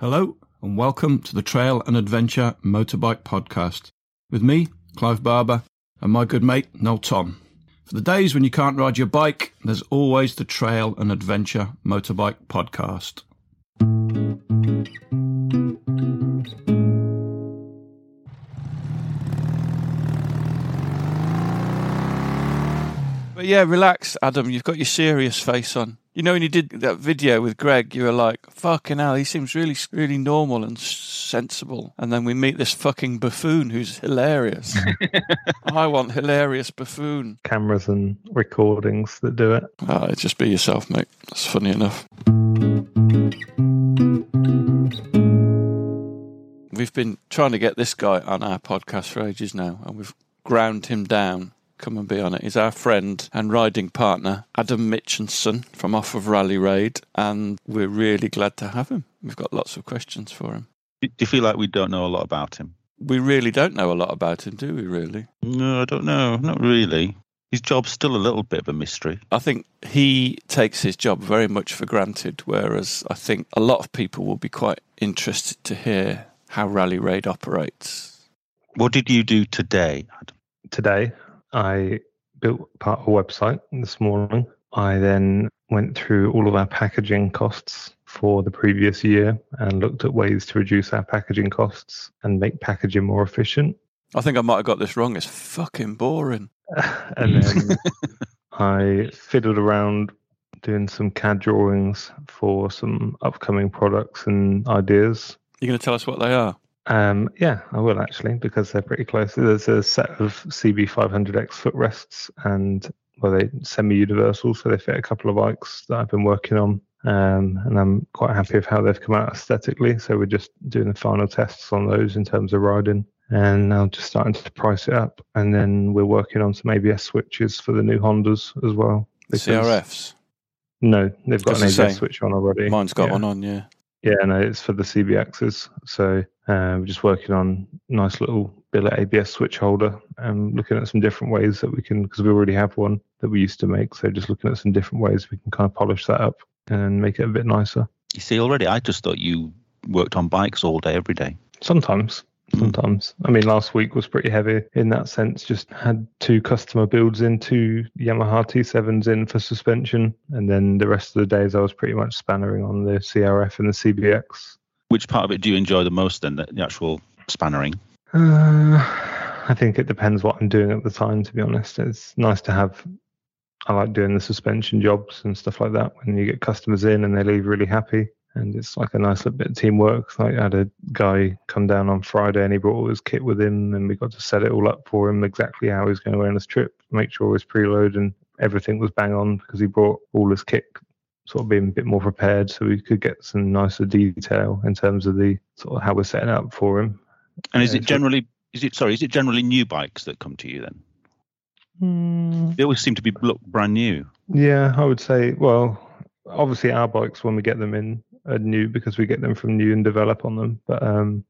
Hello, and welcome to the Trail and Adventure Motorbike Podcast with me, Clive Barber, and my good mate, Noel Tom. For the days when you can't ride your bike, there's always the Trail and Adventure Motorbike Podcast. But yeah, relax, Adam. You've got your serious face on. You know, when you did that video with Greg, you were like, fucking hell, he seems really, really normal and sensible. And then we meet this fucking buffoon who's hilarious. I want hilarious buffoon. cameras and recordings that do it. Ah, just be yourself, mate. That's funny enough. We've been trying to get this guy on our podcast for ages now, and we've ground him down. Come and be on it is our friend and riding partner, Adam Mitchinson from Off of Rally Raid, and we're really glad to have him. We've got lots of questions for him. Do you feel like we don't know a lot about him? We really don't know a lot about him, do we, really? No, I don't know. Not really. His job's still a little bit of a mystery. I think he takes his job very much for granted, whereas I think a lot of people will be quite interested to hear how Rally Raid operates. What did you do today, Adam? Today, I built part of a website this morning. I then went through all of our packaging costs for the previous year and looked at ways to reduce our packaging costs and make packaging more efficient. I think I might have got this wrong. It's fucking boring. and then I fiddled around doing some CAD drawings for some upcoming products and ideas. You're going to tell us what they are? Um, yeah, I will actually because they're pretty close. There's a set of CB500X footrests and well, they semi-universal, so they fit a couple of bikes that I've been working on. Um, and I'm quite happy with how they've come out aesthetically. So we're just doing the final tests on those in terms of riding, and now just starting to price it up. And then we're working on some ABS switches for the new Hondas as well. CRFs. No, they've got an ABS say, switch on already. Mine's got Yeah. one on, yeah. Yeah, no, it's for the CBXs. So uh, we're just working on nice little billet ABS switch holder and looking at some different ways that we can, because we already have one that we used to make. So just looking at some different ways we can kind of polish that up and make it a bit nicer. You see, already, I just thought you worked on bikes all day, every day. Sometimes, sometimes. I mean, last week was pretty heavy in that sense. Just had two customer builds in, two Yamaha T7s in for suspension. And then the rest of the days I was pretty much spannering on the CRF and the CBX. Which part of it do you enjoy the most then, the, the actual spannering? Uh, I think it depends what I'm doing at the time. To be honest, it's nice to have. I like doing the suspension jobs and stuff like that when you get customers in and they leave really happy, and it's like a nice little bit of teamwork. Like I had a guy come down on Friday and he brought all his kit with him, and we got to set it all up for him exactly how he's going to go on his trip, make sure his preload and everything was bang on because he brought all his kit sort of being a bit more prepared so we could get some nicer detail in terms of the sort of how we're setting up for him. And is it generally, is it, sorry, is it generally new bikes that come to you then? Hmm. They always seem to be look brand new. Yeah, I would say, well, obviously our bikes when we get them in are new because we get them from new and develop on them. But um,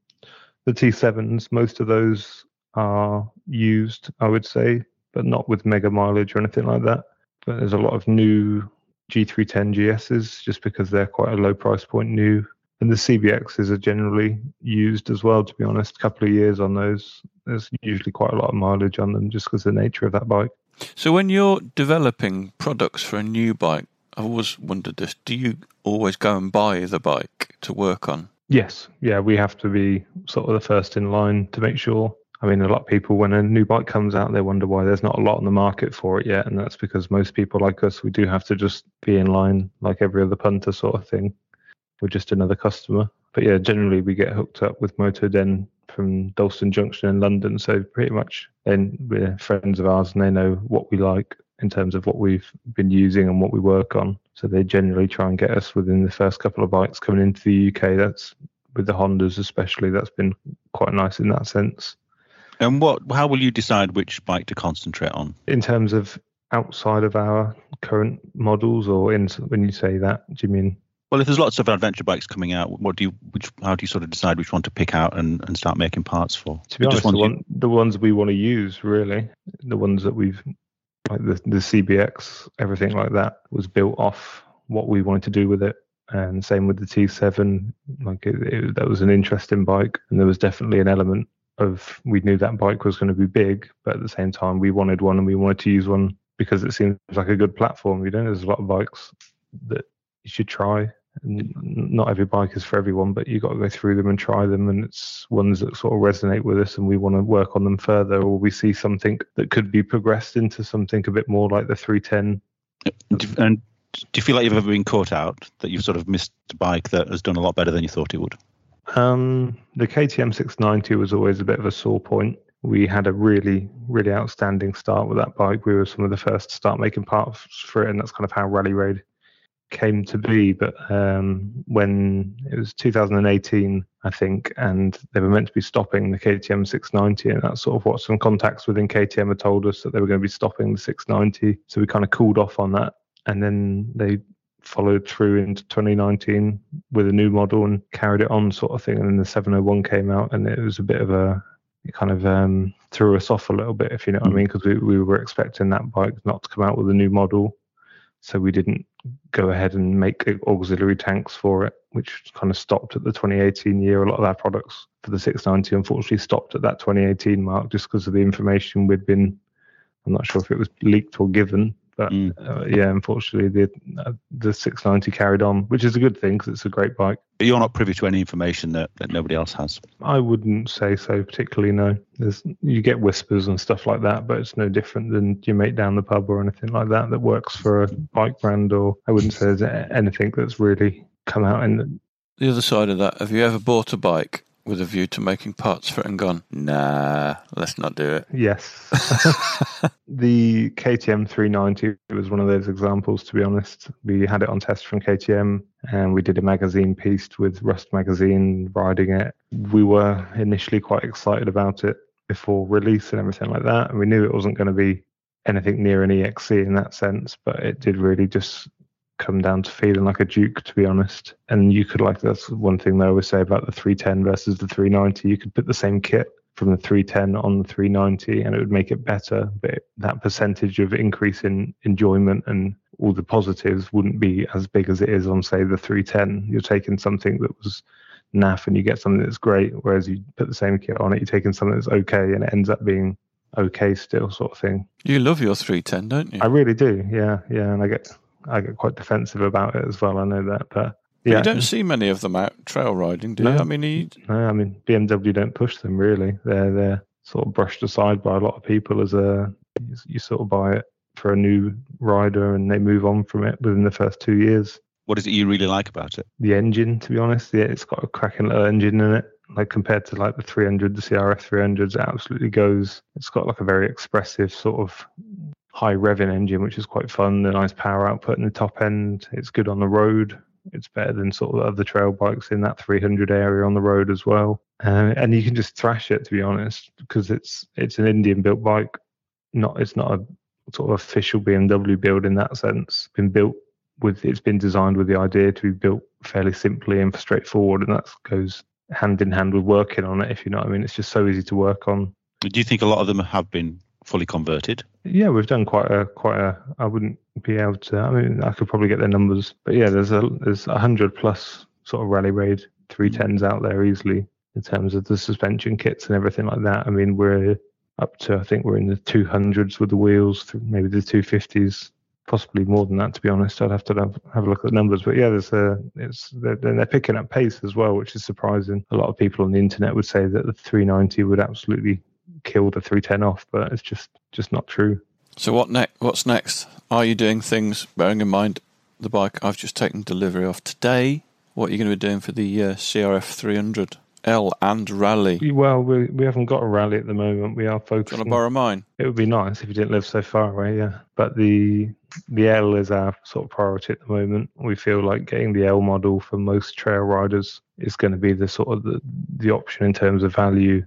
the T7s, most of those are used, I would say, but not with mega mileage or anything like that. But there's a lot of new G310 GSs just because they're quite a low price point new. And the CBXs are generally used as well, to be honest. A couple of years on those. There's usually quite a lot of mileage on them just because the nature of that bike. So when you're developing products for a new bike, I've always wondered this: Do you always go and buy the bike to work on? Yes, yeah, we have to be sort of the first in line to make sure. I mean, a lot of people, when a new bike comes out, they wonder why there's not a lot on the market for it yet. And that's because most people like us, we do have to just be in line like every other punter sort of thing. We're just another customer. But yeah, generally we get hooked up with Moto Den from Dalston Junction in London. So pretty much then we're friends of ours and they know what we like in terms of what we've been using and what we work on. So they generally try and get us within the first couple of bikes coming into the UK. That's with the Hondas especially. That's been quite nice in that sense. And what? How will you decide which bike to concentrate on? In terms of outside of our current models, or in when you say that, do you mean Well, if there's lots of adventure bikes coming out, what do you? Which? How do you sort of decide which one to pick out and, and start making parts for? to be You honest, just the, one, the ones we want to use, really, the ones that we've, like the, the CBX, everything like that was built off what we wanted to do with it. and same with the T7. Like it, it, that was an interesting bike, and there was definitely an element of we knew that bike was going to be big, but at the same time we wanted one and we wanted to use one because it seems like a good platform. You know, there's a lot of bikes that you should try. And not every bike is for everyone, but you've got to go through them and try them. And it's ones that sort of resonate with us, and we want to work on them further, or we see something that could be progressed into something a bit more like the 310. And do you feel like you've ever been caught out that you've sort of missed a bike that has done a lot better than you thought it would? Um, the KTM 690 was always a bit of a sore point. We had a really, really outstanding start with that bike. We were some of the first to start making parts for it, and that's kind of how Rally Raid came to be. But um, when it was 2018, I think, and they were meant to be stopping the KTM 690, and that's sort of what some contacts within KTM had told us that they were going to be stopping the 690. So we kind of cooled off on that and then they followed through into 2019 with a new model and carried it on sort of thing and then the 701 came out and it was a bit of a it kind of um, threw us off a little bit if you know what i mean because we, we were expecting that bike not to come out with a new model so we didn't go ahead and make auxiliary tanks for it which kind of stopped at the 2018 year. A lot of our products for the 690 unfortunately stopped at that 2018 mark just because of the information we'd been i'm not sure if it was leaked or given but mm. uh, yeah, unfortunately, the uh, the 690 carried on, which is a good thing because it's a great bike. But you're not privy to any information that, that nobody else has. I wouldn't say so particularly. No, there's you get whispers and stuff like that, but it's no different than your mate down the pub or anything like that that works for a bike brand. Or I wouldn't say there's anything that's really come out in. The other side of that, have you ever bought a bike with a view to making parts for it and gone, nah, let's not do it. Yes. the KTM 390 was one of those examples, to be honest. We had it on test from KTM and we did a magazine piece with Rust Magazine riding it. We were initially quite excited about it before release and everything like that. And we knew it wasn't going to be anything near an EXC in that sense, but it did really just come down to feeling like a Duke, to be honest. And you could like that's one thing they always say about the 310 versus the 390. You could put the same kit from the 310 on the 390 and it would make it better but that percentage of increase in enjoyment and all the positives wouldn't be as big as it is on say the 310 you're taking something that was naff and you get something that's great whereas you put the same kit on it you're taking something that's okay and it ends up being okay still sort of thing you love your 310 don't you i really do yeah yeah and i get I get quite defensive about it as well. I know that, but yeah, but you don't see many of them out trail riding, do no, you? I mean, you... no, I mean BMW don't push them really. They're they're sort of brushed aside by a lot of people as a you, you sort of buy it for a new rider and they move on from it within the first two years. What is it you really like about it? The engine, to be honest. Yeah, it's got a cracking little engine in it. Like compared to like the 300, the CRF 300s, it absolutely goes. It's got like a very expressive sort of high revving engine, which is quite fun. The nice power output in the top end. It's good on the road. It's better than sort of other trail bikes in that 300 area on the road as well. Uh, and you can just thrash it, to be honest, because it's it's an Indian built bike. Not it's not a sort of official BMW build in that sense. Been built with it's been designed with the idea to be built fairly simply and straightforward, and that goes hand in hand with working on it. If you know what I mean, it's just so easy to work on. Do you think a lot of them have been fully converted? Yeah, we've done quite a quite a. I wouldn't be able to. I mean, I could probably get their numbers, but yeah, there's a there's a hundred plus sort of rally raid three mm. tens out there easily in terms of the suspension kits and everything like that. I mean, we're up to I think we're in the two hundreds with the wheels, maybe the two fifties, possibly more than that. To be honest, I'd have to have, have a look at the numbers. But yeah, there's a it's they're, they're picking up pace as well, which is surprising. A lot of people on the internet would say that the 390 would absolutely kill the 310 off, but it's just just not true. So what next? What's next? Are you doing things bearing in mind the bike I've just taken delivery of today? What are you going to be doing for the uh, CRF 300 L and Rally? Well, we we haven't got a Rally at the moment. We are focusing. Do you want to borrow mine? It would be nice if you didn't live so far away. Yeah, but the the L is our sort of priority at the moment. We feel like getting the L model for most trail riders is going to be the sort of the, the option in terms of value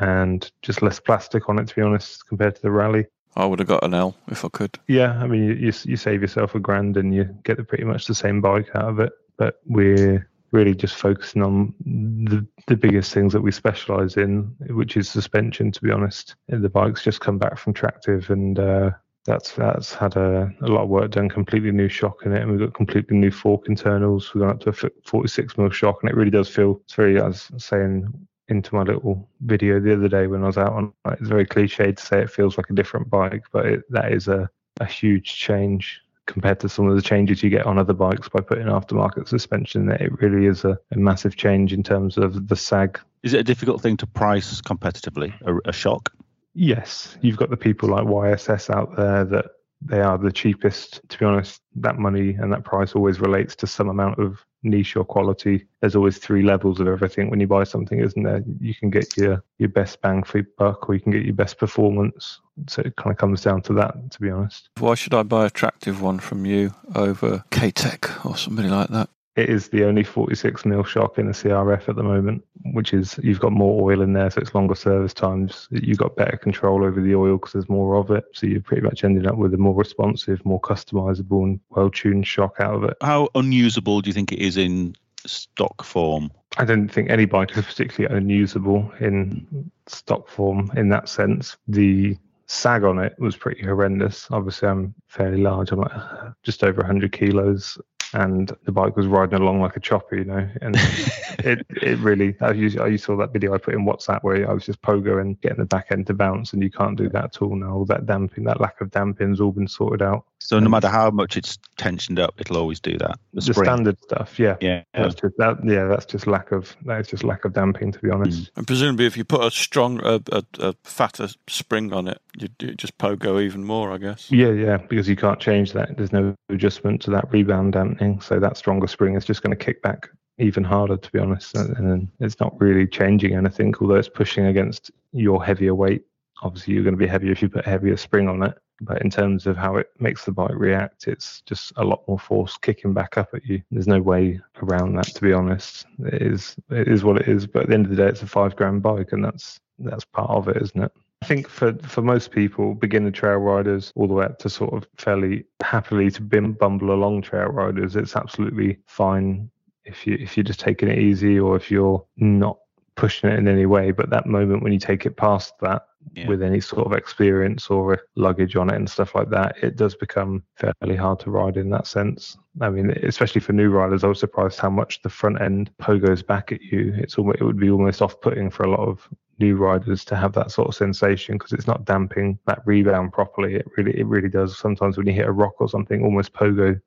and just less plastic on it, to be honest, compared to the Rally. I would have got an L if I could. Yeah, I mean, you, you, you save yourself a grand and you get pretty much the same bike out of it. But we're really just focusing on the the biggest things that we specialize in, which is suspension. To be honest, the bikes just come back from Tractive, and uh, That's that's had a, a lot of work done, completely new shock in it, and we've got completely new fork internals. We've gone up to a 46 mil shock, and it really does feel it's very. As I was saying into my little video the other day when I was out on. It's very cliche to say it feels like a different bike, but it, that is a a huge change compared to some of the changes you get on other bikes by putting aftermarket suspension. That it really is a, a massive change in terms of the sag. Is it a difficult thing to price competitively? A, a shock? Yes, you've got the people like YSS out there that they are the cheapest. To be honest, that money and that price always relates to some amount of niche or quality. There's always three levels of everything when you buy something, isn't there? You can get your your best bang for your buck, or you can get your best performance. So it kind of comes down to that, to be honest. Why should I buy a Tractive one from you over K-Tech or somebody like that? It is the only 46 mil shock in the CRF at the moment, which is you've got more oil in there, so it's longer service times. You've got better control over the oil because there's more of it. So you're pretty much ending up with a more responsive, more customizable, and well tuned shock out of it. How unusable do you think it is in stock form? I don't think any bike is particularly unusable in stock form in that sense. The sag on it was pretty horrendous. Obviously, I'm fairly large. I'm like uh, just over 100 kilos and the bike was riding along like a chopper, you know. And it it really, I you, you saw that video I put in WhatsApp where I was just pogo and getting the back end to bounce, and you can't do that at all now. All that damping, that lack of damping's all been sorted out. So no matter how much it's tensioned up, it'll always do that. The, the standard stuff, yeah, yeah, that's just that. Yeah, that's just lack of that is just lack of damping, to be honest. Mm. And presumably, if you put a strong, a, a, a fatter spring on it, you just pogo even more, I guess. Yeah, yeah, because you can't change that. There's no adjustment to that rebound dampening, so that stronger spring is just going to kick back even harder, to be honest. And it's not really changing anything, although it's pushing against your heavier weight. Obviously, you're going to be heavier if you put heavier spring on it. But in terms of how it makes the bike react, it's just a lot more force kicking back up at you. There's no way around that, to be honest. It is it is what it is. But at the end of the day, it's a five grand bike, and that's that's part of it, isn't it? I think for, for most people, beginner trail riders, all the way up to sort of fairly happily to bim, bumble along trail riders, it's absolutely fine if you if you're just taking it easy or if you're not pushing it in any way. But that moment when you take it past that yeah. with any sort of experience or luggage on it and stuff like that, it does become fairly hard to ride in that sense. I mean, especially for new riders, I was surprised how much the front end pogos back at you. It's almost, it would be almost off-putting for a lot of new riders to have that sort of sensation because it's not damping that rebound properly. It really it really does. Sometimes when you hit a rock or something, almost pogo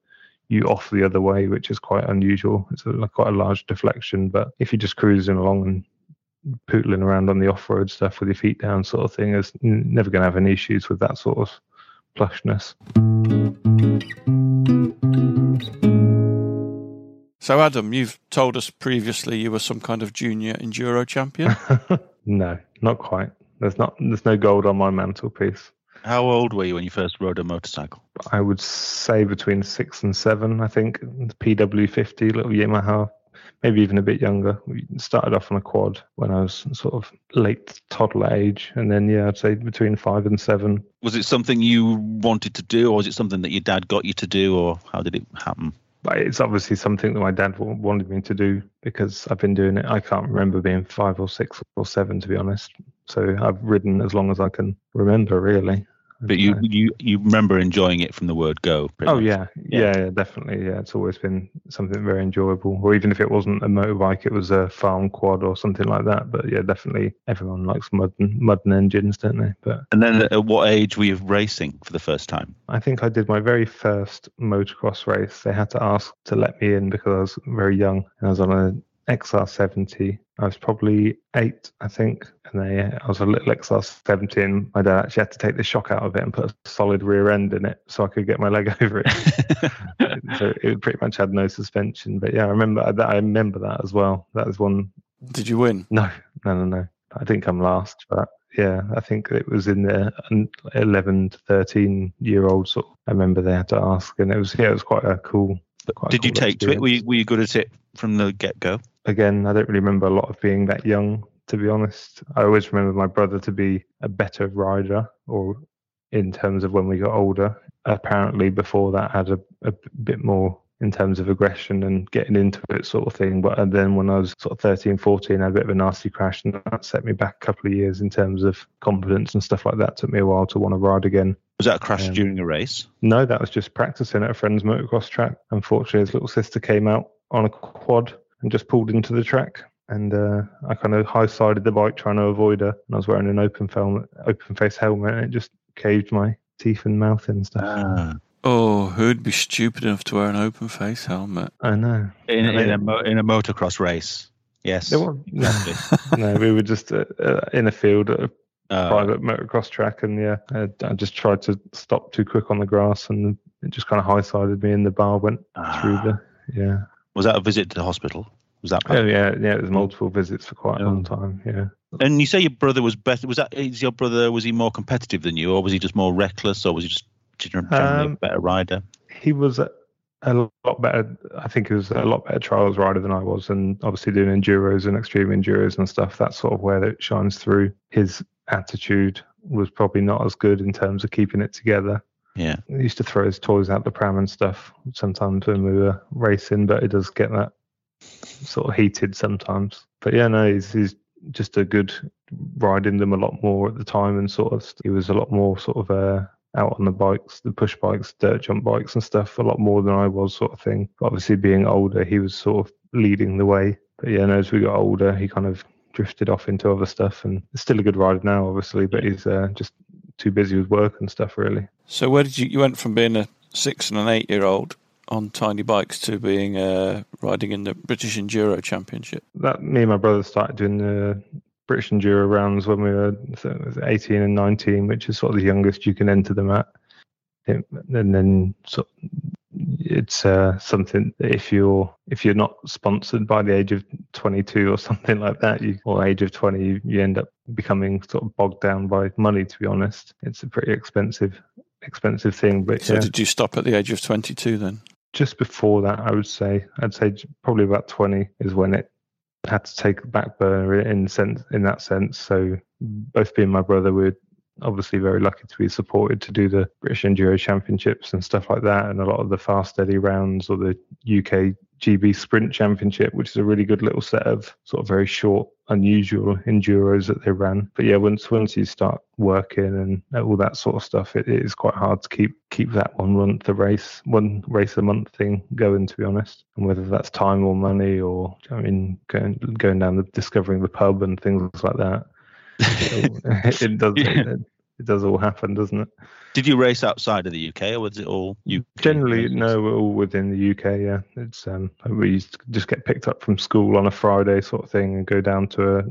you off the other way, which is quite unusual. It's a, quite a large deflection. But if you're just cruising along and pootling around on the off-road stuff with your feet down, sort of thing, is never going to have any issues with that sort of plushness. So, Adam, you've told us previously you were some kind of junior enduro champion. no, not quite. There's not. There's no gold on my mantelpiece. How old were you when you first rode a motorcycle? I would say between six and seven. I think the PW50, little Yamaha, maybe even a bit younger. We started off on a quad when I was sort of late toddler age, and then yeah, I'd say between five and seven. Was it something you wanted to do, or was it something that your dad got you to do, or how did it happen? but it's obviously something that my dad wanted me to do because I've been doing it. I can't remember being five or six or seven, to be honest. So I've ridden as long as I can remember, really. But you, you you remember enjoying it from the word go? Oh yeah. yeah. yeah, definitely. Yeah, it's always been something very enjoyable. Or even if it wasn't a motorbike, it was a farm quad or something like that. But yeah, definitely, everyone likes mud and mud and engines, don't they? But and then at what age were you racing for the first time? I think I did my very first motocross race. They had to ask to let me in because I was very young and I was on a XR70. I was probably eight, I think, and they, I was a little XR70. My dad actually had to take the shock out of it and put a solid rear end in it so I could get my leg over it. so it pretty much had no suspension. But yeah, I remember that. I remember that as well. That was one. Did you win? No, no, no, no. I didn't come last, but yeah, I think it was in the 11 to 13 year old sort. Of, I remember they had to ask, and it was yeah, it was quite a cool. Quite Did cool you take experience. to it? Were you, were you good at it from the get go? Again, I don't really remember a lot of being that young, to be honest. I always remember my brother to be a better rider, or in terms of when we got older. Apparently, before that, had a, a bit more in terms of aggression and getting into it sort of thing. But and then when I was sort of 13, 14, I had a bit of a nasty crash and that set me back a couple of years in terms of confidence and stuff like that. It took me a while to want to ride again. Was that a crash um, during a race? No, that was just practicing at a friend's motocross track. Unfortunately, his little sister came out on a quad and just pulled into the track. And uh, I kind of high sided the bike trying to avoid her. And I was wearing an open, helmet, open face helmet and it just caved my teeth and mouth and stuff. Ah. Oh, who'd be stupid enough to wear an open face helmet? I know. In, in, a, mo- in a motocross race. Yes. no, no, we were just uh, uh, in a field at a uh, private motocross track, and yeah, I, I, just tried to stop too quick on the grass, and it just kind of high sided me, and the bar went ah. through the. Yeah. Was that a visit to the hospital? Was that? Oh yeah, yeah. It was multiple visits for quite a long time. Yeah. And you say your brother was better. Was that is your brother? Was he more competitive than you, or was he just more reckless, or was he just generally um, a better rider? He was a, a, lot better. I think he was a lot better trials rider than I was, and obviously doing enduros and extreme enduros and stuff. That's sort of where it shines through. His attitude was probably not as good in terms of keeping it together. Yeah, he used to throw his toys out the pram and stuff sometimes when we were racing, but it does get that sort of heated sometimes. But yeah, no, he's he's just a good riding them a lot more at the time, and sort of he was a lot more sort of uh, out on the bikes, the push bikes, dirt jump bikes, and stuff a lot more than I was, sort of thing. But obviously, being older, he was sort of leading the way. But yeah, no, as we got older, he kind of drifted off into other stuff, and still a good rider now, obviously, but he's uh, just too busy with work and stuff, really. So where did you you went from being a six and an eight year old on tiny bikes to being uh, riding in the British Enduro Championship? That me and my brother started doing the British Enduro rounds when we were 18 and 19, which is sort of the youngest you can enter them at. And then so it's uh, something that if you're if you're not sponsored by the age of 22 or something like that, you or age of 20, you, you end up becoming sort of bogged down by money. To be honest, it's a pretty expensive expensive thing. But so yeah. did you stop at the age of 22 then? Just before that, I would say. I'd say probably about 20 is when it had to take back burner in sense in that sense. So both being my brother, we're obviously very lucky to be supported to do the British Enduro Championships and stuff like that, and a lot of the Fast Eddy rounds or the UK GB Sprint Championship, which is a really good little set of sort of very short, unusual enduros that they ran. But yeah, once once you start working and all that sort of stuff, it, it is quite hard to keep keep that one run the race, one race a month thing going. To be honest, and whether that's time or money, or I mean, going going down the discovering the pub and things like that. it, it does. Yeah. It, it does all happen, doesn't it? Did you race outside of the UK, or was it all UK? Generally, no, we're all within the UK. Yeah, it's um, we used to just get picked up from school on a Friday sort of thing and go down to. A,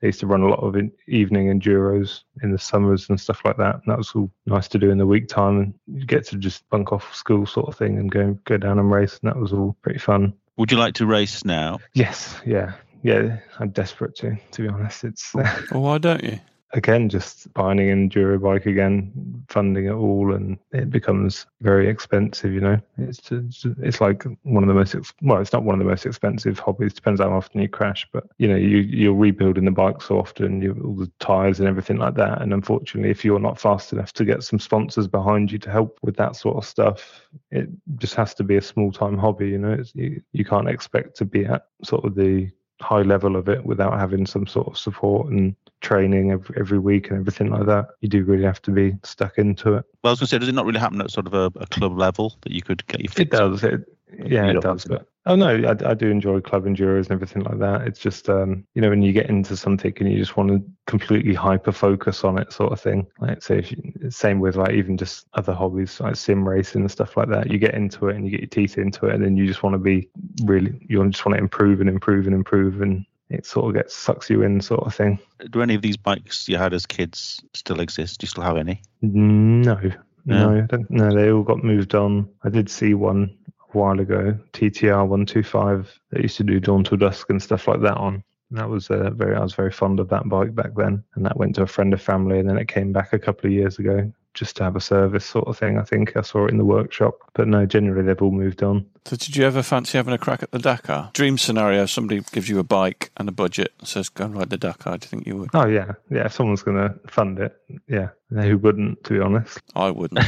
they used to run a lot of in, evening enduros in the summers and stuff like that. And that was all nice to do in the week time, and you get to just bunk off school sort of thing and go go down and race, and that was all pretty fun. Would you like to race now? Yes, yeah, yeah. I'm desperate to. To be honest, it's. well, why don't you? Again, just buying an enduro bike again, funding it all, and it becomes very expensive. You know, it's just, it's like one of the most well, it's not one of the most expensive hobbies. Depends how often you crash, but you know, you you're rebuilding the bike so often, you all the tires and everything like that. And unfortunately, if you're not fast enough to get some sponsors behind you to help with that sort of stuff, it just has to be a small time hobby. You know, it's, you you can't expect to be at sort of the high level of it without having some sort of support and training every, every week and everything like that. You do really have to be stuck into it. Well, as I was going to say, does it not really happen at sort of a, a club level that you could get your fit? It does. It, yeah, it does. But oh no, I, I do enjoy club enduros and everything like that. It's just um, you know when you get into something and you just want to completely hyper focus on it, sort of thing. Like say, if you, same with like even just other hobbies like sim racing and stuff like that. You get into it and you get your teeth into it, and then you just want to be really, you just want to improve and improve and improve and it sort of gets sucks you in, sort of thing. Do any of these bikes you had as kids still exist? Do you still have any? No, no, no. They all got moved on. I did see one a while ago, TTR one two five. That used to do Dawn to Dusk and stuff like that on. And that was uh, very. I was very fond of that bike back then, and that went to a friend of family, and then it came back a couple of years ago just to have a service sort of thing. I think I saw it in the workshop, but no, generally they've all moved on. So, did you ever fancy having a crack at the Dakar? Dream scenario: somebody gives you a bike and a budget, and says, "Go and ride the Dakar." Do you think you would? Oh yeah, yeah. If someone's going to fund it, yeah. Who wouldn't? To be honest, I wouldn't.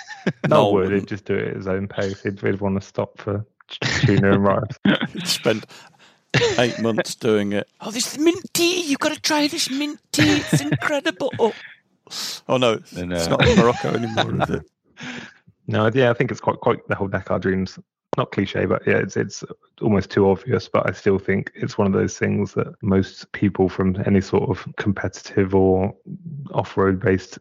no, would. He'd just do it at his own pace. He'd, he'd want to stop for tuna and rice. He spent eight months doing it. Oh, this mint tea! You've got to try this mint tea. It's incredible. Oh, no, it's, And, uh, it's not in Morocco anymore, is it? No, yeah, I think it's quite quite the whole Dakar Dreams. Not cliche, but yeah, it's it's almost too obvious. But I still think it's one of those things that most people from any sort of competitive or off-road based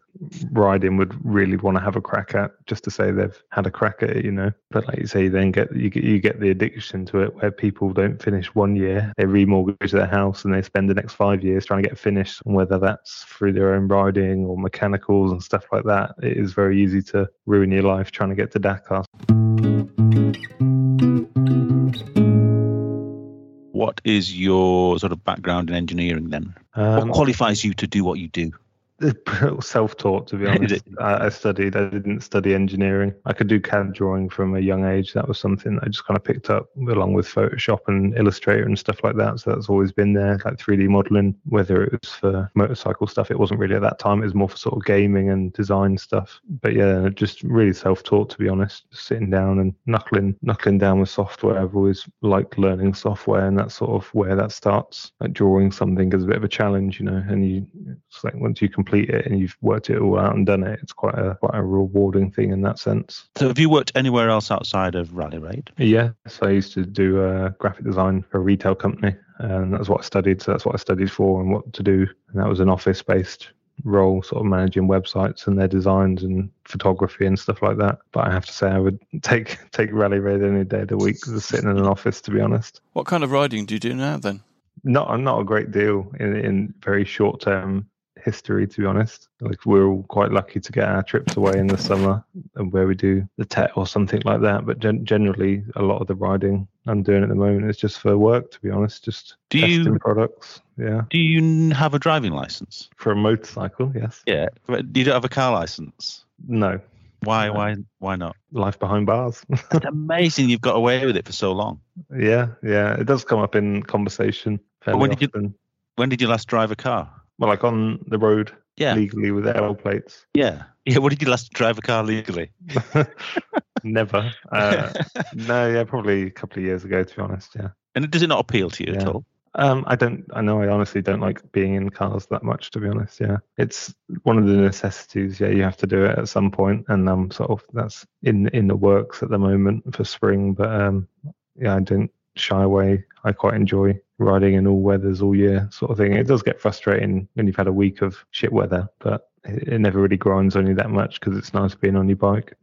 riding would really want to have a crack at, just to say they've had a crack at it, you know. But like you say, you then get you get you get the addiction to it, where people don't finish one year, they remortgage their house, and they spend the next five years trying to get finished. And whether that's through their own riding or mechanicals and stuff like that, it is very easy to ruin your life trying to get to Dakar. What is your sort of background in engineering then? Um, what qualifies you to do what you do? self-taught to be honest. I, I studied i didn't study engineering. I could do cad drawing from a young age. That was something i just kind of picked up along with photoshop and illustrator and stuff like that. So that's always been there like 3d modeling whether it was for motorcycle stuff. It wasn't really at that time. It was more for sort of gaming and design stuff. But yeah just really self-taught to be honest. Just sitting down and knuckling knuckling down with software. I've always liked learning software and that's sort of where that starts. Like drawing something is a bit of a challenge you know and you it's like once you complete it and you've worked it all out and done it, it's quite a quite a rewarding thing in that sense. So have you worked anywhere else outside of Rally Raid? Yeah, so I used to do uh, graphic design for a retail company, and that's what I studied. So that's what I studied for and what to do. And that was an office based role, sort of managing websites and their designs and photography and stuff like that. But I have to say, I would take take Rally Raid any day of the week, just sitting in an office. To be honest, What kind of riding do you do now then? not not a great deal in in very short term history to be honest like we're all quite lucky to get our trips away in the summer and where we do the tet or something like that but gen- generally a lot of the riding i'm doing at the moment is just for work to be honest just Do testing you- products yeah Do you have a driving license? for a motorcycle yes Yeah. But You don't have a car license. no Why? No. Why? Why not? life behind bars It's amazing you've got away with it for so long. yeah yeah it does come up in conversation fairly when did you- When did you last drive a car? Well like on the road Yeah. legally with L plates Yeah. Yeah. What did you last drive a car legally? never uh, no yeah probably a couple of years ago to be honest yeah And does it not appeal to you at all? Um, I don't. I know. I honestly don't like being in cars that much. To be honest, yeah, it's one of the necessities. Yeah, you have to do it at some point, and um, sort of that's in in the works at the moment for spring. But um, yeah, I don't shy away. I quite enjoy riding in all weathers all year, sort of thing. It does get frustrating when you've had a week of shit weather, but it, it never really grinds on you that much because it's nice being on your bike.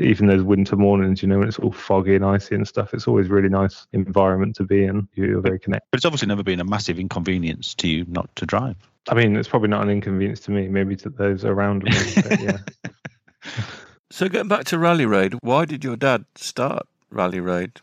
Even those winter mornings, you know, when it's all foggy and icy and stuff, it's always really nice environment to be in. You're very connected. But it's obviously never been a massive inconvenience to you not to drive. I mean, it's probably not an inconvenience to me, maybe to those around me. But yeah. So getting back to Rally Raid, why did your dad start Rally Raid?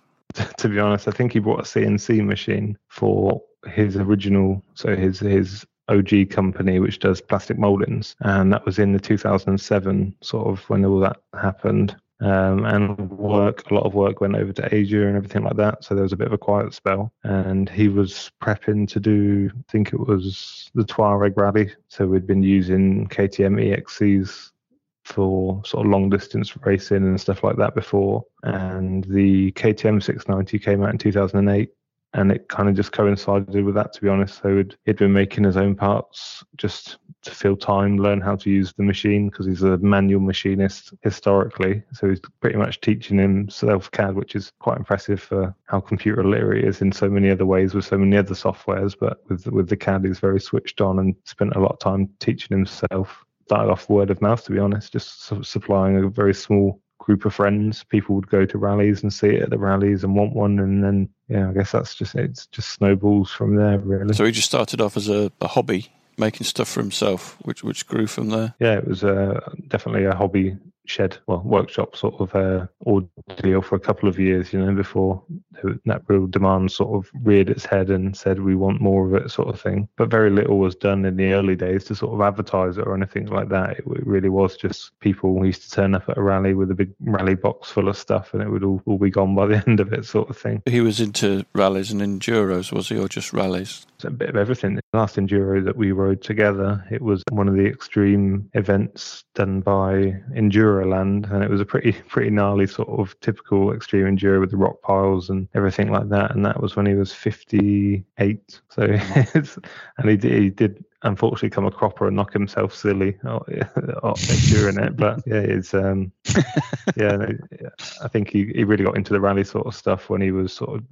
To be honest, I think he bought a CNC machine for his original, so his his OG company, which does plastic moldings, and that was in the 2007 sort of when all that happened. Um, and work, a lot of work went over to Asia and everything like that. So there was a bit of a quiet spell. And he was prepping to do, I think it was the Tuareg Rally. So we'd been using KTM EXCs for sort of long distance racing and stuff like that before. And the KTM 690 came out in 2008. And it kind of just coincided with that, to be honest. So he'd, he'd been making his own parts just to fill time, learn how to use the machine because he's a manual machinist historically. So he's pretty much teaching himself CAD, which is quite impressive for how computer literate he is in so many other ways with so many other softwares. But with with the CAD, he's very switched on and spent a lot of time teaching himself started off word of mouth, to be honest, just su- supplying a very small group of friends. People would go to rallies and see it at the rallies and want one, and then yeah, I guess that's just it's just snowballs from there, really. So he just started off as a, a hobby, making stuff for himself, which which grew from there. yeah, it was uh, definitely a hobby shed, well, workshop sort of uh, ordeal for a couple of years, you know, before that real demand sort of reared its head and said we want more of it, sort of thing. But very little was done in the early days to sort of advertise it or anything like that. It, it really was just people used to turn up at a rally with a big rally box full of stuff, and it would all, all be gone by the end of it, sort of thing. He was into rallies and enduros, was he, or just rallies? A bit of everything. The last enduro that we rode together, it was one of the extreme events done by Enduroland, and it was a pretty pretty gnarly sort of typical extreme enduro with the rock piles and everything like that. And that was when he was 58. So, and he did, he did unfortunately come a cropper and knock himself silly during it. But yeah, it's um, yeah, I think he, he really got into the rally sort of stuff when he was sort of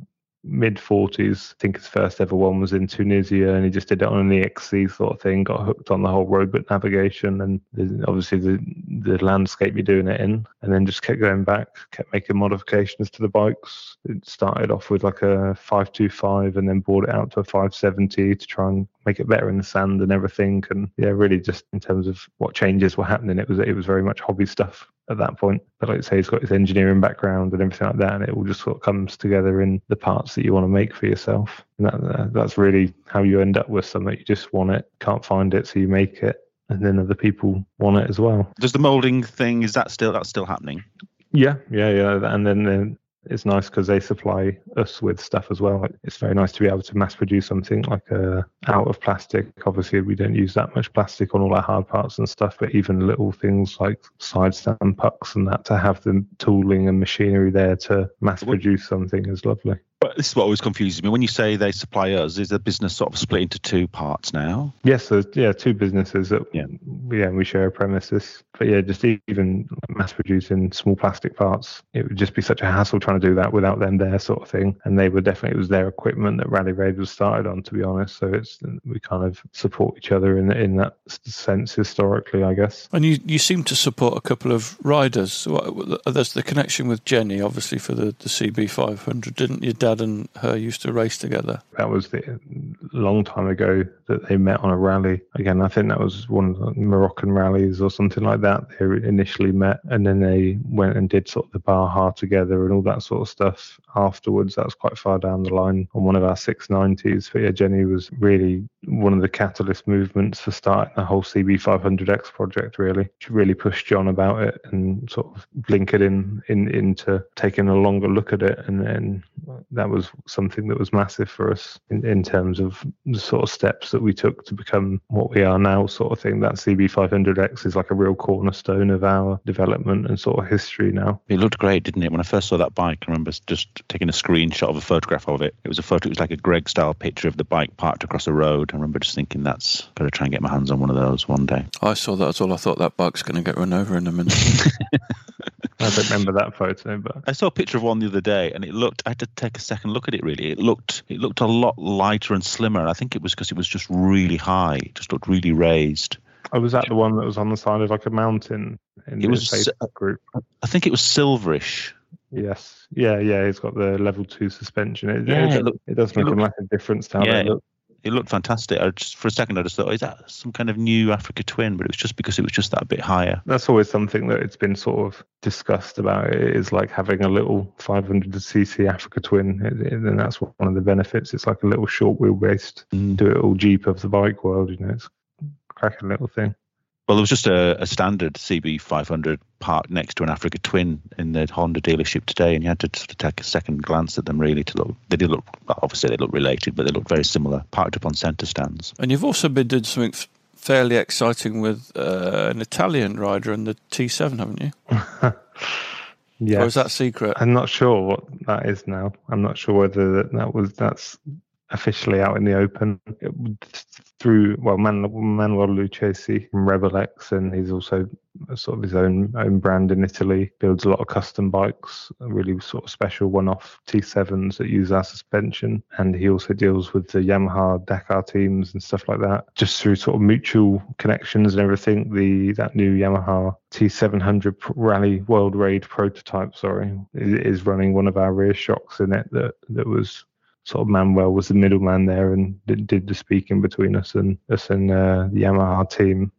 mid 40s. I think his first ever one was in Tunisia, and he just did it on an EXC sort of thing. Got hooked on the whole roadbook navigation and obviously the the landscape you're doing it in, and then just kept going back, kept making modifications to the bikes. It started off with like a 525, and then brought it out to a 570 to try and make it better in the sand and everything. And yeah, really just in terms of what changes were happening, it was it was very much hobby stuff at that point. But like I say, he's got his engineering background and everything like that, and it all just sort of comes together in the parts that you want to make for yourself. And that, uh, that's really how you end up with something. You just want it, can't find it, so you make it, and then other people want it as well. Does the molding thing is that still that's still happening? Yeah, yeah, yeah. And then, then it's nice because they supply us with stuff as well. It's very nice to be able to mass produce something like a uh, out of plastic. Obviously, we don't use that much plastic on all our hard parts and stuff, but even little things like side stand pucks and that to have the tooling and machinery there to mass produce something is lovely. But this is what always confuses me. When you say they supply us, is the business sort of split into two parts now? Yes, so yeah, two businesses that yeah, yeah, we share a premises. But yeah, just even mass producing small plastic parts, it would just be such a hassle trying to do that without them there, sort of thing. And they were definitely it was their equipment that Rally Raid was started on, to be honest. So it's we kind of support each other in in that sense historically, I guess. And you you seem to support a couple of riders. There's the connection with Jenny, obviously for the the CB500, didn't you, dad and her used to race together? That was the long time ago that they met on a rally. Again, I think that was one of the Moroccan rallies or something like that. They initially met and then they went and did sort of the Baja together and all that sort of stuff afterwards. That was quite far down the line on one of our 690s. But yeah, Jenny was really one of the catalyst movements for starting the whole CB500X project, really. She really pushed John about it and sort of blinkered in, in into taking a longer look at it. And then that was something that was massive for us in, in terms of the sort of steps that we took to become what we are now, sort of thing. That CB500X is like a real cornerstone of our development and sort of history now. It looked great, didn't it? When I first saw that bike, I remember just taking a screenshot of a photograph of it. It was a photo, it was like a Greg style picture of the bike parked across a road. I remember just thinking, that's got to try and get my hands on one of those one day. I saw that as well. I thought that bike's going to get run over in a minute. I don't remember that photo, but I saw a picture of one the other day, and it looked. I had to take a second look at it. Really, it looked it looked a lot lighter and slimmer. And I think it was because it was just really high. It just looked really raised. Oh, was that the one that was on the side of like a mountain in it the was, Facebook group? I think it was silverish. Yes. Yeah, yeah. It's got the level two suspension. It, yeah, it, it, looked, it does make a massive difference to how yeah, they look it looked fantastic. I just for a second I just thought, oh, is that some kind of new Africa Twin? But it was just because it was just that bit higher. That's always something that it's been sort of discussed about. It is like having a little 500cc Africa Twin, and that's one of the benefits. It's like a little short wheelbase, mm. do it all Jeep of the bike world. You know, it's a cracking little thing. Well, there was just a, a, standard CB500 parked next to an Africa Twin in the Honda dealership today, and you had to sort of take a second glance at them really to look. They did look obviously they look related, but they look very similar, parked up on centre stands. And you've also been doing something fairly exciting with uh, an Italian rider and the T7, haven't you? Yeah. Or is that secret? I'm not sure what that is now. I'm not sure whether that, that was that's officially out in the open through well Man, Manuel Lucchesi from Rebel X, and he's also sort of his own own brand in Italy. Builds a lot of custom bikes, really sort of special one-off T7s that use our suspension, and he also deals with the Yamaha Dakar teams and stuff like that. Just through sort of mutual connections and everything, the that new Yamaha T700 Rally World Raid prototype, sorry, is running one of our rear shocks in it that that was sort of Manuel was the middleman there and did, did the speaking between us and us and uh, the Yamaha team.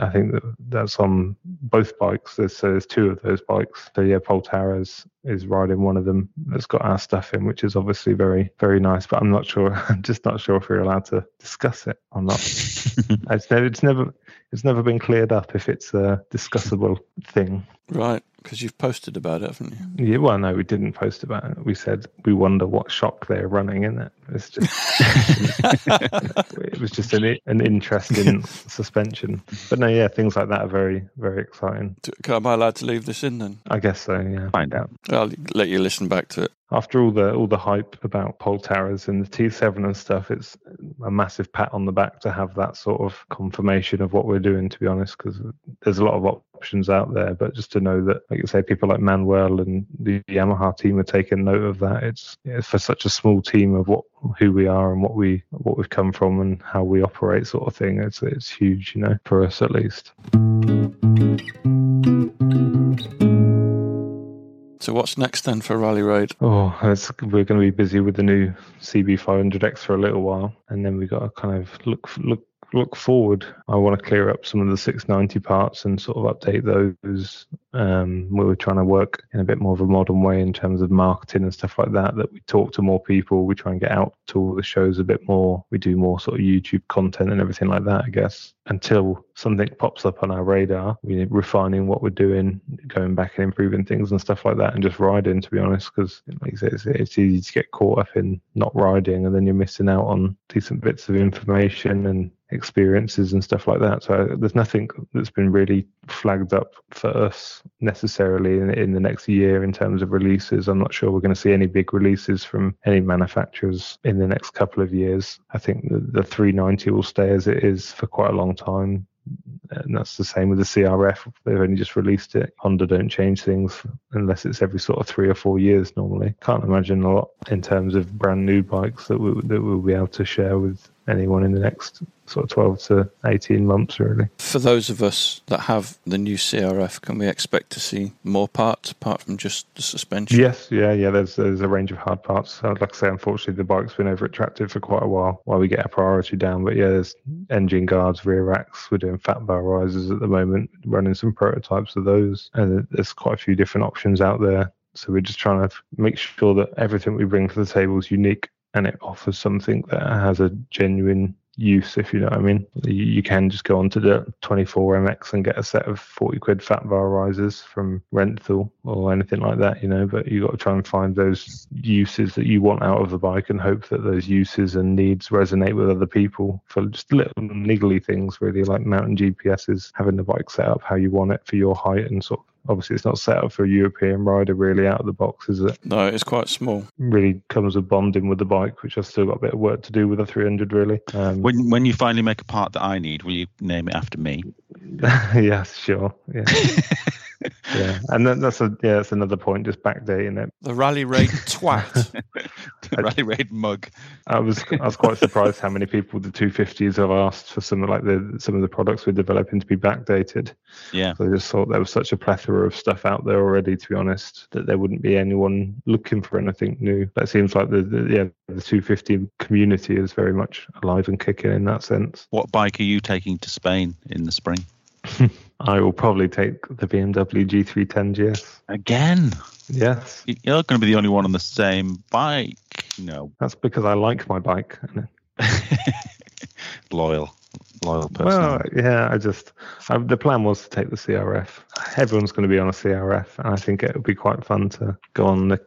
I think that that's on both bikes. There's, there's two of those bikes. So yeah, Pol Tarrés is riding one of them that's got our stuff in, which is obviously very very nice. But I'm not sure. I'm just not sure if we're allowed to discuss it or not. it's never it's never it's never been cleared up if it's a discussable thing. Right, because you've posted about it, haven't you? Yeah, well, no, we didn't post about it. We said we wonder what shock they're running in it. It's just it was just an an interesting suspension. But no, yeah, things like that are very very exciting. Am I allowed to leave this in then? I guess so. Yeah. Find out. I'll let you listen back to it after all the all the hype about Pol Tarrés and the T7 and stuff, it's a massive pat on the back to have that sort of confirmation of what we're doing. To be honest, because there's a lot of options out there, but just to know that, like you say, people like Manuel and the Yamaha team are taking note of that. It's, it's for such a small team of what who we are and what we what we've come from and how we operate, sort of thing. It's it's huge, you know, for us at least. So what's next then for Rally Raid? Oh, we're going to be busy with the new CB500X for a little while, and then we've got to kind of look look look forward, I want to clear up some of the 690 parts and sort of update those. Um, we were trying to work in a bit more of a modern way in terms of marketing and stuff like that. That we talk to more people, we try and get out to all the shows a bit more. We do more sort of YouTube content and everything like that. I guess until something pops up on our radar, we're refining what we're doing, going back and improving things and stuff like that, and just riding. To be honest, because like said, it's, it's easy to get caught up in not riding, and then you're missing out on decent bits of information and experiences and stuff like that. So there's nothing that's been really flagged up for us necessarily in, in the next year in terms of releases. I'm not sure we're going to see any big releases from any manufacturers in the next couple of years. I think the, the 390 will stay as it is for quite a long time and that's the same with the CRF. They've only just released it. Honda don't change things unless it's every sort of three or four years normally. Can't imagine a lot in terms of brand new bikes that we, that we'll be able to share with anyone in the next sort of 12 to 18 months, really. For those of us that have the new CRF, can we expect to see more parts apart from just the suspension? Yes, yeah, yeah. There's there's a range of hard parts. I'd like to say, unfortunately, the bike's been over attractive for quite a while while we get our priority down. But yeah, there's engine guards, rear racks. We're doing fat bar risers at the moment, running some prototypes of those. And there's quite a few different options out there. So we're just trying to make sure that everything we bring to the table is unique and it offers something that has a genuine use, if you know what I mean. You, can just go onto the 24MX and get a set of 40 quid fat bar risers from Renthal or anything like that, you know, but you got to try and find those uses that you want out of the bike and hope that those uses and needs resonate with other people for just little niggly things, really, like mountain GPSs, having the bike set up how you want it for your height and sort of obviously it's not set up for a European rider really out of the box, is it? No, it's quite small. Really comes with bonding with the bike, which I've still got a bit of work to do with the 300 really. Um, when when you finally make a part that I need, will you name it after me? yes, sure. Yeah. yeah, and then that's a yeah, that's another point. Just backdating it. The rally raid twat. the rally raid mug. I was I was quite surprised how many people the 250s have asked for some of like the some of the products we're developing to be backdated. Yeah, so I just thought there was such a plethora of stuff out there already. To be honest, that there wouldn't be anyone looking for anything new. That seems like the, the yeah the 250 community is very much alive and kicking in that sense. What bike are you taking to Spain in the spring? I will probably take the BMW G310 GS. Again? Yes. You're not going to be the only one on the same bike. No. That's because I like my bike. Loyal loyal person. Well, yeah, I just I, the plan was to take the CRF. Everyone's going to be on a CRF, and I think it would be quite fun to go on the.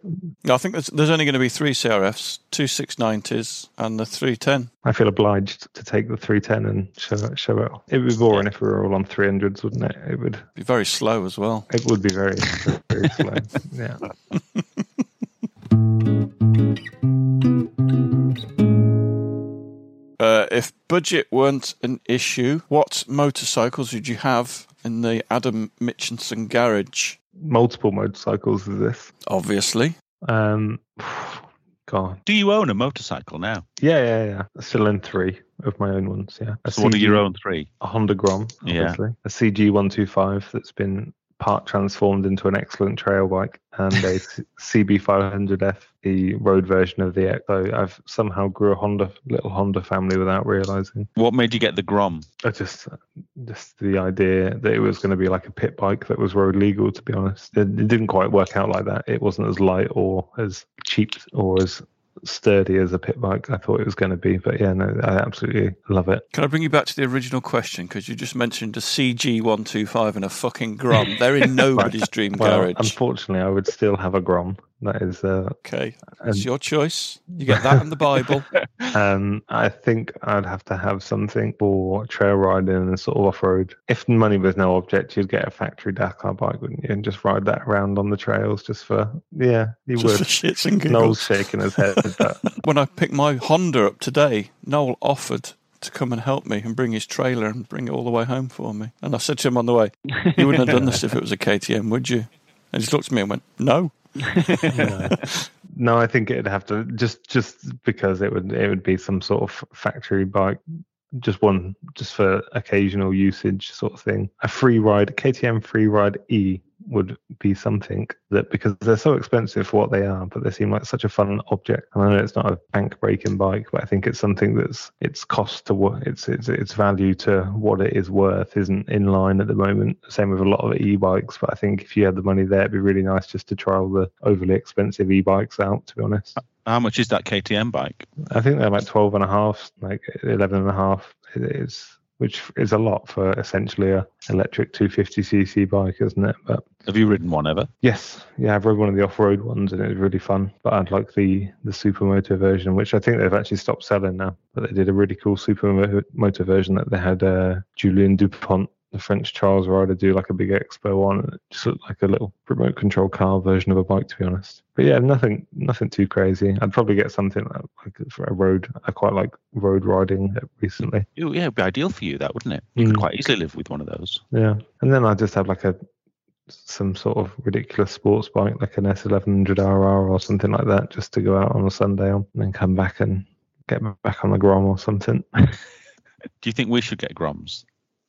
I think there's, there's only going to be three CRFs, two 690s, and the 310. I feel obliged to take the 310 and show it. Show it. It would be boring if we were all on 300s, wouldn't it? It would be very slow as well. It would be very, very slow. Yeah. budget weren't an issue, what motorcycles would you have in the Adam Mitchinson garage? Multiple motorcycles is this? Obviously. Um, God. Do you own a motorcycle now? Yeah, yeah, yeah. still in three of my own ones. Yeah. A so CG, what are your own three? A Honda Grom, obviously. Yeah. A CG one two five that's been part transformed into an excellent trail bike and a CB500F, the road version of the X. I've somehow grew a Honda little Honda family without realizing. What made you get the Grom? I just just the idea that it was going to be like a pit bike that was road legal. To be honest, it, it didn't quite work out like that. It wasn't as light or as cheap or as sturdy as a pit bike I thought it was going to be. But yeah, no, I absolutely love it. Can I bring you back to the original question? Because you just mentioned a CG125 and a fucking Grom. They're in nobody's dream Well, garage. unfortunately, I would still have a Grom. That is, uh, Okay, it's your choice. You get that and the Bible. um, I think I'd have to have something for trail riding and sort of off road. If money was no object, you'd get a factory Dakar bike, wouldn't you? And just ride that around on the trails just for, yeah, you Just would. shits and Noel's shaking his head. When I picked my Honda up today, Noel offered to come and help me and bring his trailer and bring it all the way home for me. And I said to him on the way, You wouldn't have done this if it was a KTM, would you? And he just looked at me and went, No. no, I think it'd have to just just because it would it would be some sort of factory bike, just one just for occasional usage sort of thing. A Freeride, KTM Freeride E would be something that because they're so expensive for what they are, but they seem like such a fun object. And I know it's not a bank breaking bike, but I think it's something that's its cost to what its its its value to what it is worth isn't in line at the moment. Same with a lot of e-bikes, but I think if you had the money there, it'd be really nice just to try all the overly expensive e-bikes out. To be honest, How much is that KTM bike? I think they're like 12 and a half, like 11 and a half. It is, which is a lot for essentially a electric 250cc bike, isn't it? But Have you ridden one ever? yes, yeah, I've ridden one of the off-road ones and it was really fun. But I'd like the the supermoto version, which I think they've actually stopped selling now. But they did a really cool supermoto version that they had uh, Julien Dupont. The French trials rider do like a big expo on it. Just looked like a little remote control car version of a bike, to be honest. But yeah, nothing, nothing too crazy. I'd probably get something like, like for a road. I quite like road riding recently. Ooh, yeah, it'd be ideal for you, that wouldn't it? You Mm. could quite easily live with one of those. Yeah, and then I just have like a some sort of ridiculous sports bike, like an S1100RR or something like that, just to go out on a Sunday on, and then come back and get back on the Grom or something. Do you think we should get Groms?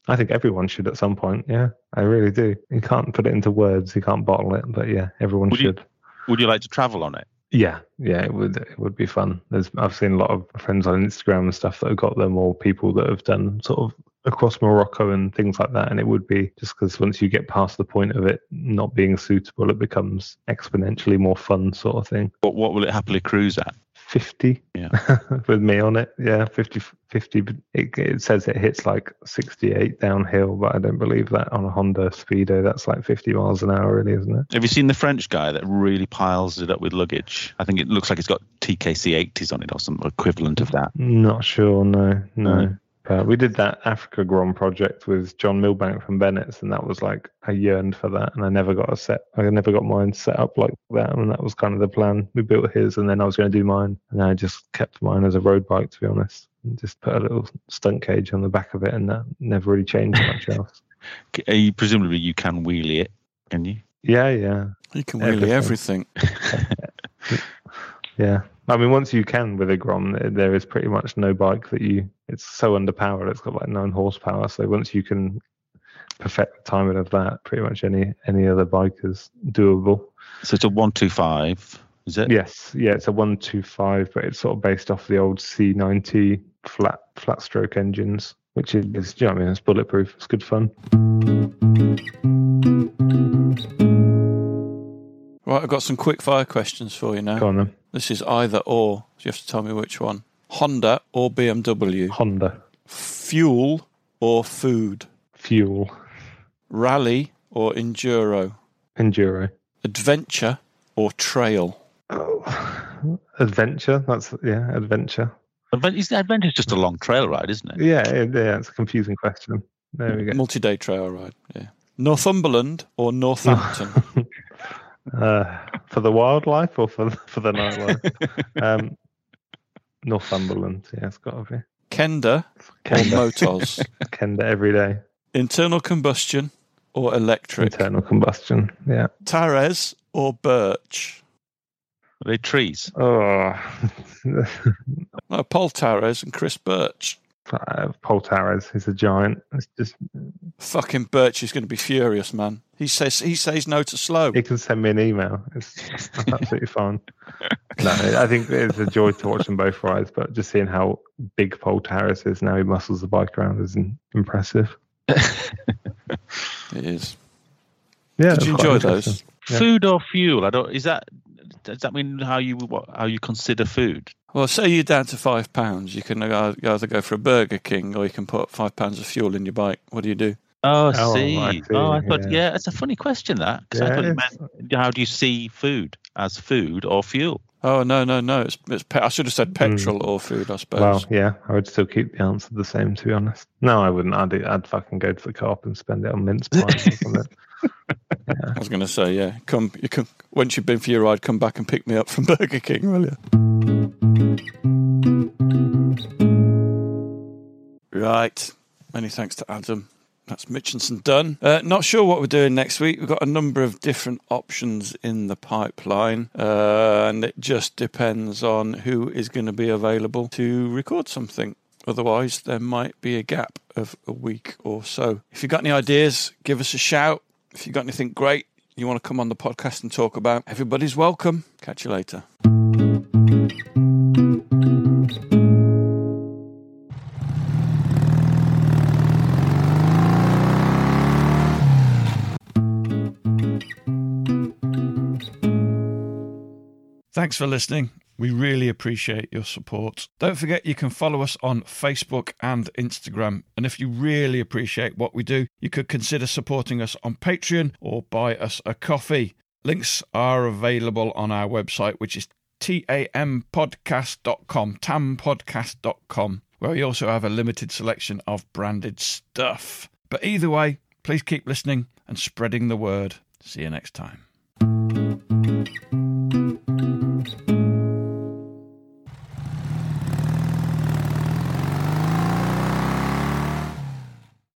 I think everyone should at some point. Yeah, I really do. You can't put it into words. You can't bottle it, but yeah, everyone Would you- should. Would you like to travel on it? Yeah, yeah, it would it would be fun. There's I've seen a lot of friends on Instagram and stuff that have got them, or people that have done sort of across Morocco and things like that. And it would be just because once you get past the point of it not being suitable, it becomes exponentially more fun, sort of thing. But what will it happily cruise at? 50 Yeah. with me on it. Yeah, 50. 50 it, it says it hits like 68 downhill, but I don't believe that on a Honda Speedo. That's like 50 miles an hour, really, isn't it? Have you seen the French guy that really piles it up with luggage? I think it looks like it's got TKC 80s on it or some equivalent of that. Not sure. No, no. No. But we did that Africa Grom project with John Milbank from Bennett's, and that was like I yearned for that, and I never got a set. I never got mine set up like that, and that was kind of the plan. We built his, and then I was going to do mine, and I just kept mine as a road bike, to be honest, and just put a little stunt cage on the back of it, and that never really changed much else. C- uh, you- Presumably you can wheelie it, can you? Yeah, yeah, You can wheelie Everything. everything. yeah. I mean, once you can with a Grom, there- is pretty much no bike that you. It's so underpowered. It's got like nine horsepower. So once you can perfect the timing of that, pretty much any any other bike is doable. So it's a 125, is it? Yes, yeah, it's a one two five, but it's sort of based off the old C ninety flat flat stroke engines, which is, you know I mean, it's bulletproof. It's good fun. Right, I've got some quick fire questions for you now. Go on then. This is either or. So you have to tell me which one. Honda or BMW? Honda Fuel or food? fuel Rally or enduro? enduro. Adventure or trail? Oh, adventure. That's yeah, adventure. Adventure is- just a long trail ride, isn't it? Yeah, yeah, it's a confusing question. There we go. Multi day trail ride, yeah. Northumberland or Northampton? Uh, for the wildlife or for for the nightlife? um, Northumberland. Yeah, it's got to be. Kenda or Kenda, Motos? Kenda every day. Internal combustion or electric? Internal combustion. Yeah. Tarrés or Birch? Are they trees? Oh, No, Pol Tarrés and Chris Birch. Uh, Pol Tarrés is a giant. It's just Fucking Birch is going to be furious, man. He says he says no to slow. he can send me an email. It's absolutely fine. No, I think it's a joy to watch them both rise, but just seeing how big Pol Tarrés is now, he muscles the bike around is impressive. It is. Yeah, Did you enjoy those? Yeah. Food or fuel? I don't. Is that does that mean how you what, how you consider food? Well, say you're down to five pounds, you can uh, either go for a Burger King or you can put five pounds of fuel in your bike. What do you do? Oh, I Oh, see. I see, Oh, I thought, yeah. yeah, it's a funny question that because I thought it meant how do you see food as food or fuel? Oh no, no, no! It's, it's pe- I should have said petrol or food, I suppose. Well, yeah, I would still keep the answer the same, to be honest. No, I wouldn't. I'd, I'd fucking go to the co-op and spend it on mince pies or something. I was going to say, yeah, come, you can once you've been for your ride, come back and pick me up from Burger King, will you? Right. Many thanks to Adam. That's Mitchinson done. Uh, not sure what we're doing next week. We've got a number of different options in the pipeline, uh, and it just depends on who is going to be available to record something. Otherwise, there might be a gap of a week or so. If you've got any ideas, give us a shout. If you've got anything great you want to come on the podcast and talk about, everybody's welcome. Catch you later. Thanks for listening. We really appreciate your support. Don't forget you can follow us on Facebook and Instagram. And if you really appreciate what we do, you could consider supporting us on Patreon or buy us a coffee. Links are available on our website, which is tampodcast.com, tampodcast.com, where we also have a limited selection of branded stuff. But either way, please keep listening and spreading the word. See you next time.